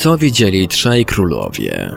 Co widzieli trzej królowie?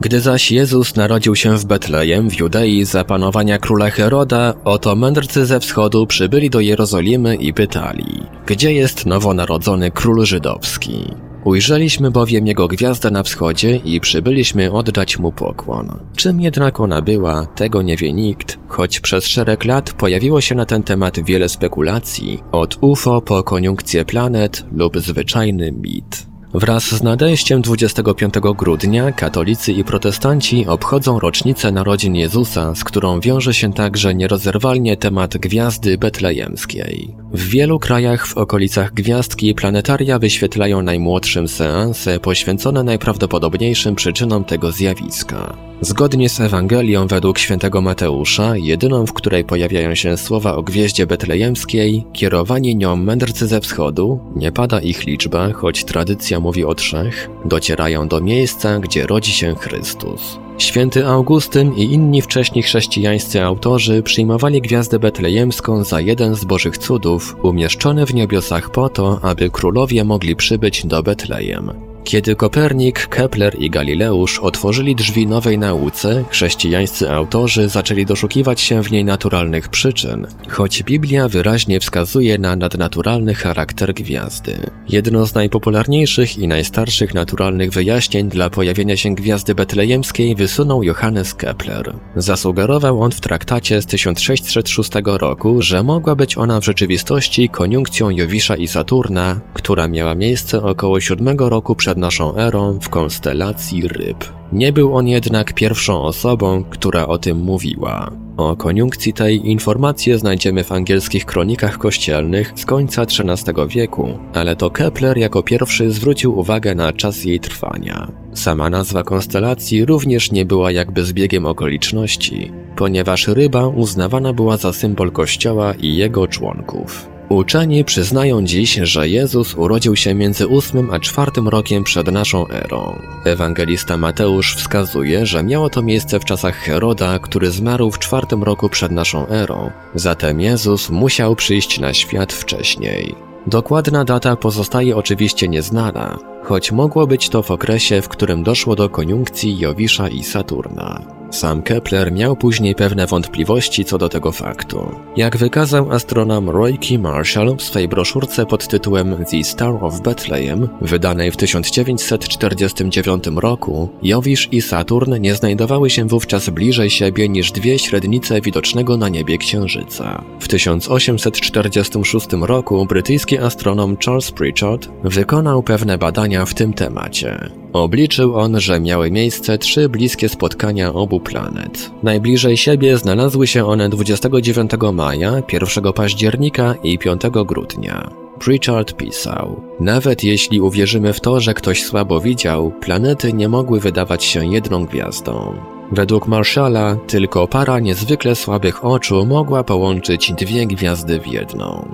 Gdy zaś Jezus narodził się w Betlejem w Judei za panowania króla Heroda, oto mędrcy ze wschodu przybyli do Jerozolimy i pytali, gdzie jest nowonarodzony król żydowski? Ujrzeliśmy bowiem jego gwiazdę na wschodzie i przybyliśmy oddać mu pokłon. Czym jednak ona była, tego nie wie nikt, choć przez szereg lat pojawiło się na ten temat wiele spekulacji, od UFO po koniunkcję planet lub zwyczajny mit. Wraz z nadejściem 25 grudnia katolicy i protestanci obchodzą rocznicę narodzin Jezusa, z którą wiąże się także nierozerwalnie temat gwiazdy betlejemskiej. W wielu krajach w okolicach gwiazdki planetaria wyświetlają najmłodszym seanse poświęcone najprawdopodobniejszym przyczynom tego zjawiska. Zgodnie z Ewangelią według świętego Mateusza, jedyną w której pojawiają się słowa o gwieździe betlejemskiej, kierowani nią mędrcy ze wschodu, nie pada ich liczba, choć tradycja mówi o trzech, docierają do miejsca, gdzie rodzi się Chrystus. Święty Augustyn i inni wcześni chrześcijańscy autorzy przyjmowali gwiazdę betlejemską za jeden z bożych cudów, umieszczony w niebiosach po to, aby królowie mogli przybyć do Betlejem. Kiedy Kopernik, Kepler i Galileusz otworzyli drzwi nowej nauce, chrześcijańscy autorzy zaczęli doszukiwać się w niej naturalnych przyczyn, choć Biblia wyraźnie wskazuje na nadnaturalny charakter gwiazdy. Jedno z najpopularniejszych i najstarszych naturalnych wyjaśnień dla pojawienia się gwiazdy betlejemskiej wysunął Johannes Kepler. Zasugerował on w traktacie z 1606 roku, że mogła być ona w rzeczywistości koniunkcją Jowisza i Saturna, która miała miejsce około 7 roku przed naszą erą w konstelacji ryb. Nie był on jednak pierwszą osobą, która o tym mówiła. O koniunkcji tej informacje znajdziemy w angielskich kronikach kościelnych z końca XIII wieku, ale to Kepler jako pierwszy zwrócił uwagę na czas jej trwania. Sama nazwa konstelacji również nie była jakby zbiegiem okoliczności, ponieważ ryba uznawana była za symbol kościoła i jego członków. Uczeni przyznają dziś, że Jezus urodził się między ósmym a czwartym rokiem przed naszą erą. Ewangelista Mateusz wskazuje, że miało to miejsce w czasach Heroda, który zmarł w czwartym roku przed naszą erą. Zatem Jezus musiał przyjść na świat wcześniej. Dokładna data pozostaje oczywiście nieznana, choć mogło być to w okresie, w którym doszło do koniunkcji Jowisza i Saturna. Sam Kepler miał później pewne wątpliwości co do tego faktu. Jak wykazał astronom Roy K. Marshall w swej broszurce pod tytułem The Star of Bethlehem, wydanej w 1949 roku, Jowisz i Saturn nie znajdowały się wówczas bliżej siebie niż dwie średnice widocznego na niebie księżyca. W 1846 roku brytyjski astronom Charles Pritchard wykonał pewne badania w tym temacie. Obliczył on, że miały miejsce trzy bliskie spotkania obu planet. Najbliżej siebie znalazły się one 29 maja, 1 października i 5 grudnia. Pritchard pisał: Nawet jeśli uwierzymy w to, że ktoś słabo widział, planety nie mogły wydawać się jedną gwiazdą. Według Marshalla tylko para niezwykle słabych oczu mogła połączyć dwie gwiazdy w jedną.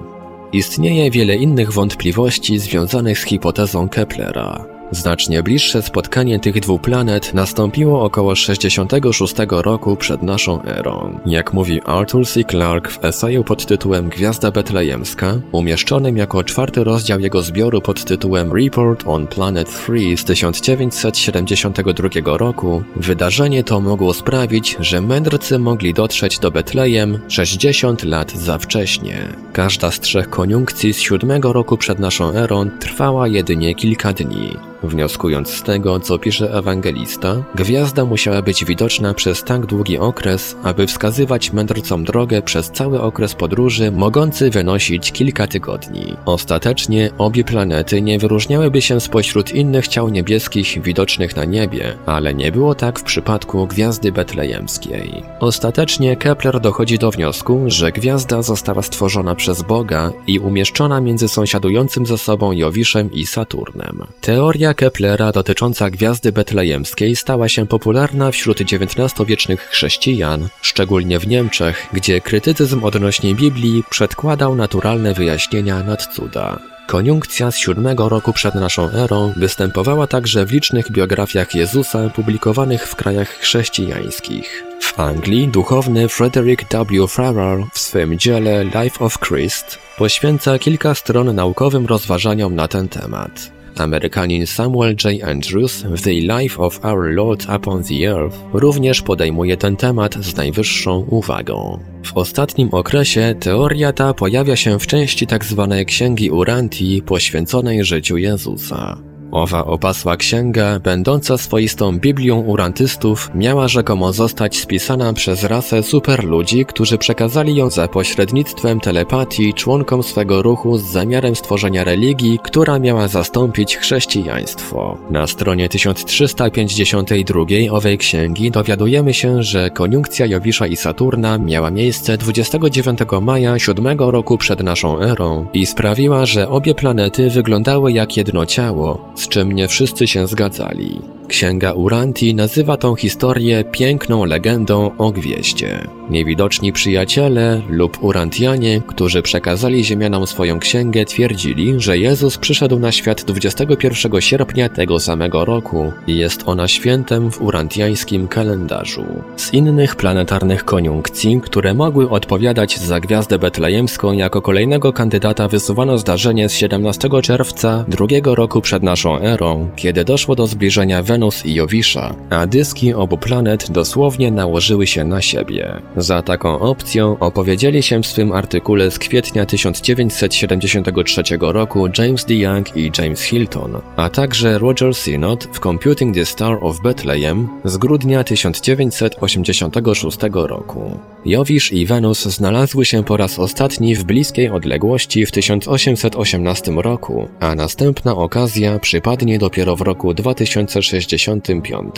Istnieje wiele innych wątpliwości związanych z hipotezą Keplera. Znacznie bliższe spotkanie tych dwóch planet nastąpiło około 66 roku przed naszą erą. Jak mówi Arthur C. Clarke w eseju pod tytułem Gwiazda Betlejemska, umieszczonym jako czwarty rozdział jego zbioru pod tytułem Report on Planet 3 z 1972 roku, wydarzenie to mogło sprawić, że mędrcy mogli dotrzeć do Betlejem 60 lat za wcześnie. Każda z trzech koniunkcji z siódmego roku przed naszą erą trwała jedynie kilka dni. Wnioskując z tego, co pisze ewangelista, gwiazda musiała być widoczna przez tak długi okres, aby wskazywać mędrcom drogę przez cały okres podróży mogący wynosić kilka tygodni. Ostatecznie obie planety nie wyróżniałyby się spośród innych ciał niebieskich widocznych na niebie, ale nie było tak w przypadku gwiazdy betlejemskiej. Ostatecznie Kepler dochodzi do wniosku, że gwiazda została stworzona przez Boga i umieszczona między sąsiadującym ze sobą Jowiszem i Saturnem. Teoria Teoria Keplera dotycząca gwiazdy betlejemskiej stała się popularna wśród XIX-wiecznych chrześcijan, szczególnie w Niemczech, gdzie krytycyzm odnośnie Biblii przedkładał naturalne wyjaśnienia nad cuda. Koniunkcja z siódmego roku przed naszą erą występowała także w licznych biografiach Jezusa publikowanych w krajach chrześcijańskich. W Anglii duchowny Frederick W. Farrar w swym dziele Life of Christ poświęca kilka stron naukowym rozważaniom na ten temat. Amerykanin Samuel J. Andrews w The Life of Our Lord Upon the Earth również podejmuje ten temat z najwyższą uwagą. W ostatnim okresie teoria ta pojawia się w części tzw. Tak Księgi Uranti poświęconej życiu Jezusa. Owa opasła księga, będąca swoistą Biblią urantystów, miała rzekomo zostać spisana przez rasę superludzi, którzy przekazali ją za pośrednictwem telepatii członkom swego ruchu z zamiarem stworzenia religii, która miała zastąpić chrześcijaństwo. Na stronie 1352 owej księgi dowiadujemy się, że koniunkcja Jowisza i Saturna miała miejsce 29 maja 7 roku przed naszą erą i sprawiła, że obie planety wyglądały jak jedno ciało, z czym nie wszyscy się zgadzali. Księga Uranti nazywa tą historię piękną legendą o gwieździe. Niewidoczni przyjaciele lub Urantianie, którzy przekazali ziemianom swoją księgę, twierdzili, że Jezus przyszedł na świat 21 sierpnia tego samego roku i jest ona świętem w urantiańskim kalendarzu. Z innych planetarnych koniunkcji, które mogły odpowiadać za gwiazdę betlejemską jako kolejnego kandydata wysuwano zdarzenie z 17 czerwca drugiego roku przed naszą erą, kiedy doszło do zbliżenia Wenus Wenus i Jowisza, a dyski obu planet dosłownie nałożyły się na siebie. Za taką opcją opowiedzieli się w swym artykule z kwietnia 1973 roku James D. Young i James Hilton, a także Roger Synod w Computing the Star of Bethlehem z grudnia 1986 roku. Jowisz i Wenus znalazły się po raz ostatni w bliskiej odległości w 1818 roku, a następna okazja przypadnie dopiero w roku 2065.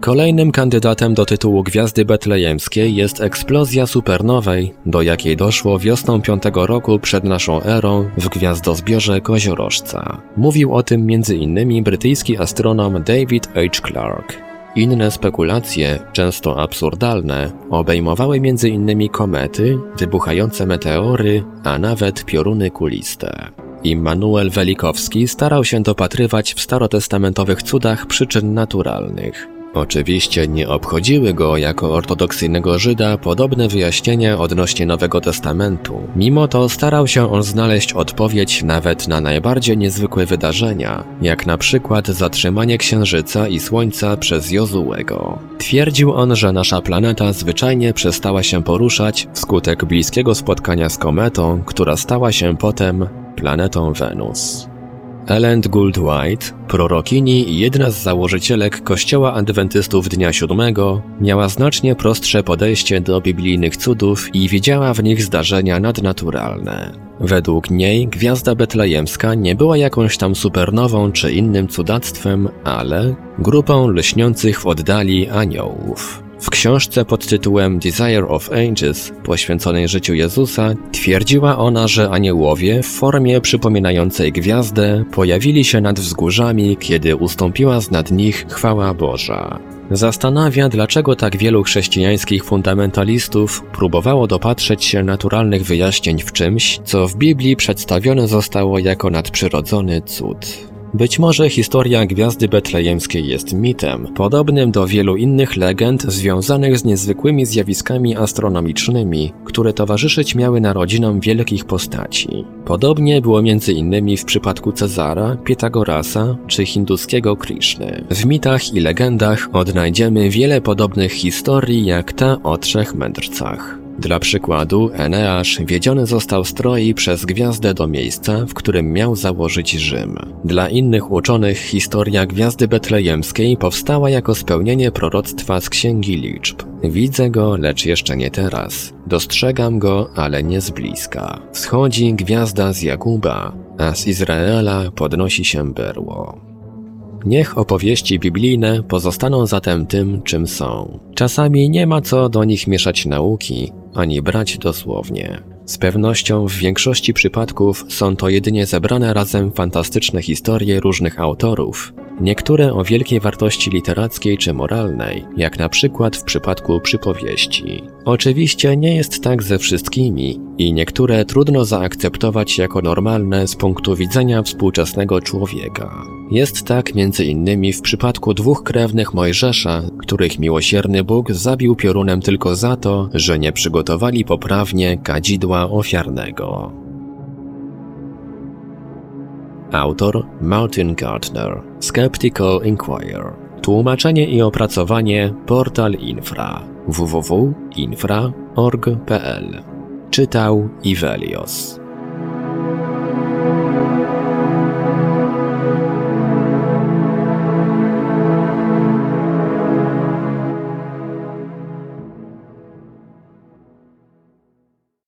Kolejnym kandydatem do tytułu Gwiazdy Betlejemskiej jest eksplozja supernowej, do jakiej doszło wiosną 5 roku przed naszą erą w gwiazdozbiorze Koziorożca. Mówił o tym m.in. brytyjski astronom David H. Clark. Inne spekulacje, często absurdalne, obejmowały m.in. komety, wybuchające meteory, a nawet pioruny kuliste. Immanuel Welikowski starał się dopatrywać w starotestamentowych cudach przyczyn naturalnych. Oczywiście nie obchodziły go jako ortodoksyjnego Żyda podobne wyjaśnienia odnośnie Nowego Testamentu. Mimo to starał się on znaleźć odpowiedź nawet na najbardziej niezwykłe wydarzenia, jak na przykład zatrzymanie Księżyca i Słońca przez Jozułego. Twierdził on, że nasza planeta zwyczajnie przestała się poruszać wskutek bliskiego spotkania z kometą, która stała się potem planetą Wenus. Ellen Gould White, prorokini i jedna z założycielek Kościoła Adwentystów Dnia Siódmego, miała znacznie prostsze podejście do biblijnych cudów i widziała w nich zdarzenia nadnaturalne. Według niej gwiazda betlejemska nie była jakąś tam supernową czy innym cudactwem, ale grupą lśniących w oddali aniołów. W książce pod tytułem Desire of Angels, poświęconej życiu Jezusa, twierdziła ona, że aniołowie w formie przypominającej gwiazdę pojawili się nad wzgórzami, kiedy ustąpiła z nad nich chwała Boża. Zastanawia, dlaczego tak wielu chrześcijańskich fundamentalistów próbowało dopatrzeć się naturalnych wyjaśnień w czymś, co w Biblii przedstawione zostało jako nadprzyrodzony cud. Być może historia Gwiazdy Betlejemskiej jest mitem, podobnym do wielu innych legend związanych z niezwykłymi zjawiskami astronomicznymi, które towarzyszyć miały narodzinom wielkich postaci. Podobnie było między innymi w przypadku Cezara, Pitagorasa czy hinduskiego Krishny. W mitach i legendach odnajdziemy wiele podobnych historii jak ta o trzech mędrcach. Dla przykładu, Eneasz wiedziony został stroi przez gwiazdę do miejsca, w którym miał założyć Rzym. Dla innych uczonych historia gwiazdy betlejemskiej powstała jako spełnienie proroctwa z Księgi Liczb. Widzę go, lecz jeszcze nie teraz. Dostrzegam go, ale nie z bliska. Wschodzi gwiazda z Jakuba, a z Izraela podnosi się berło. Niech opowieści biblijne pozostaną zatem tym, czym są. Czasami nie ma co do nich mieszać nauki, ani brać dosłownie. Z pewnością w większości przypadków są to jedynie zebrane razem fantastyczne historie różnych autorów, niektóre o wielkiej wartości literackiej czy moralnej, jak na przykład w przypadku przypowieści. Oczywiście nie jest tak ze wszystkimi i niektóre trudno zaakceptować jako normalne z punktu widzenia współczesnego człowieka. Jest tak między innymi w przypadku dwóch krewnych Mojżesza, których miłosierny Bóg zabił piorunem tylko za to, że nie przygotowali poprawnie kadzidła ofiarnego. Autor Martin Gardner. Skeptical Inquirer. Tłumaczenie i opracowanie Portal Infra www.infra.org.pl Czytał Ivelios.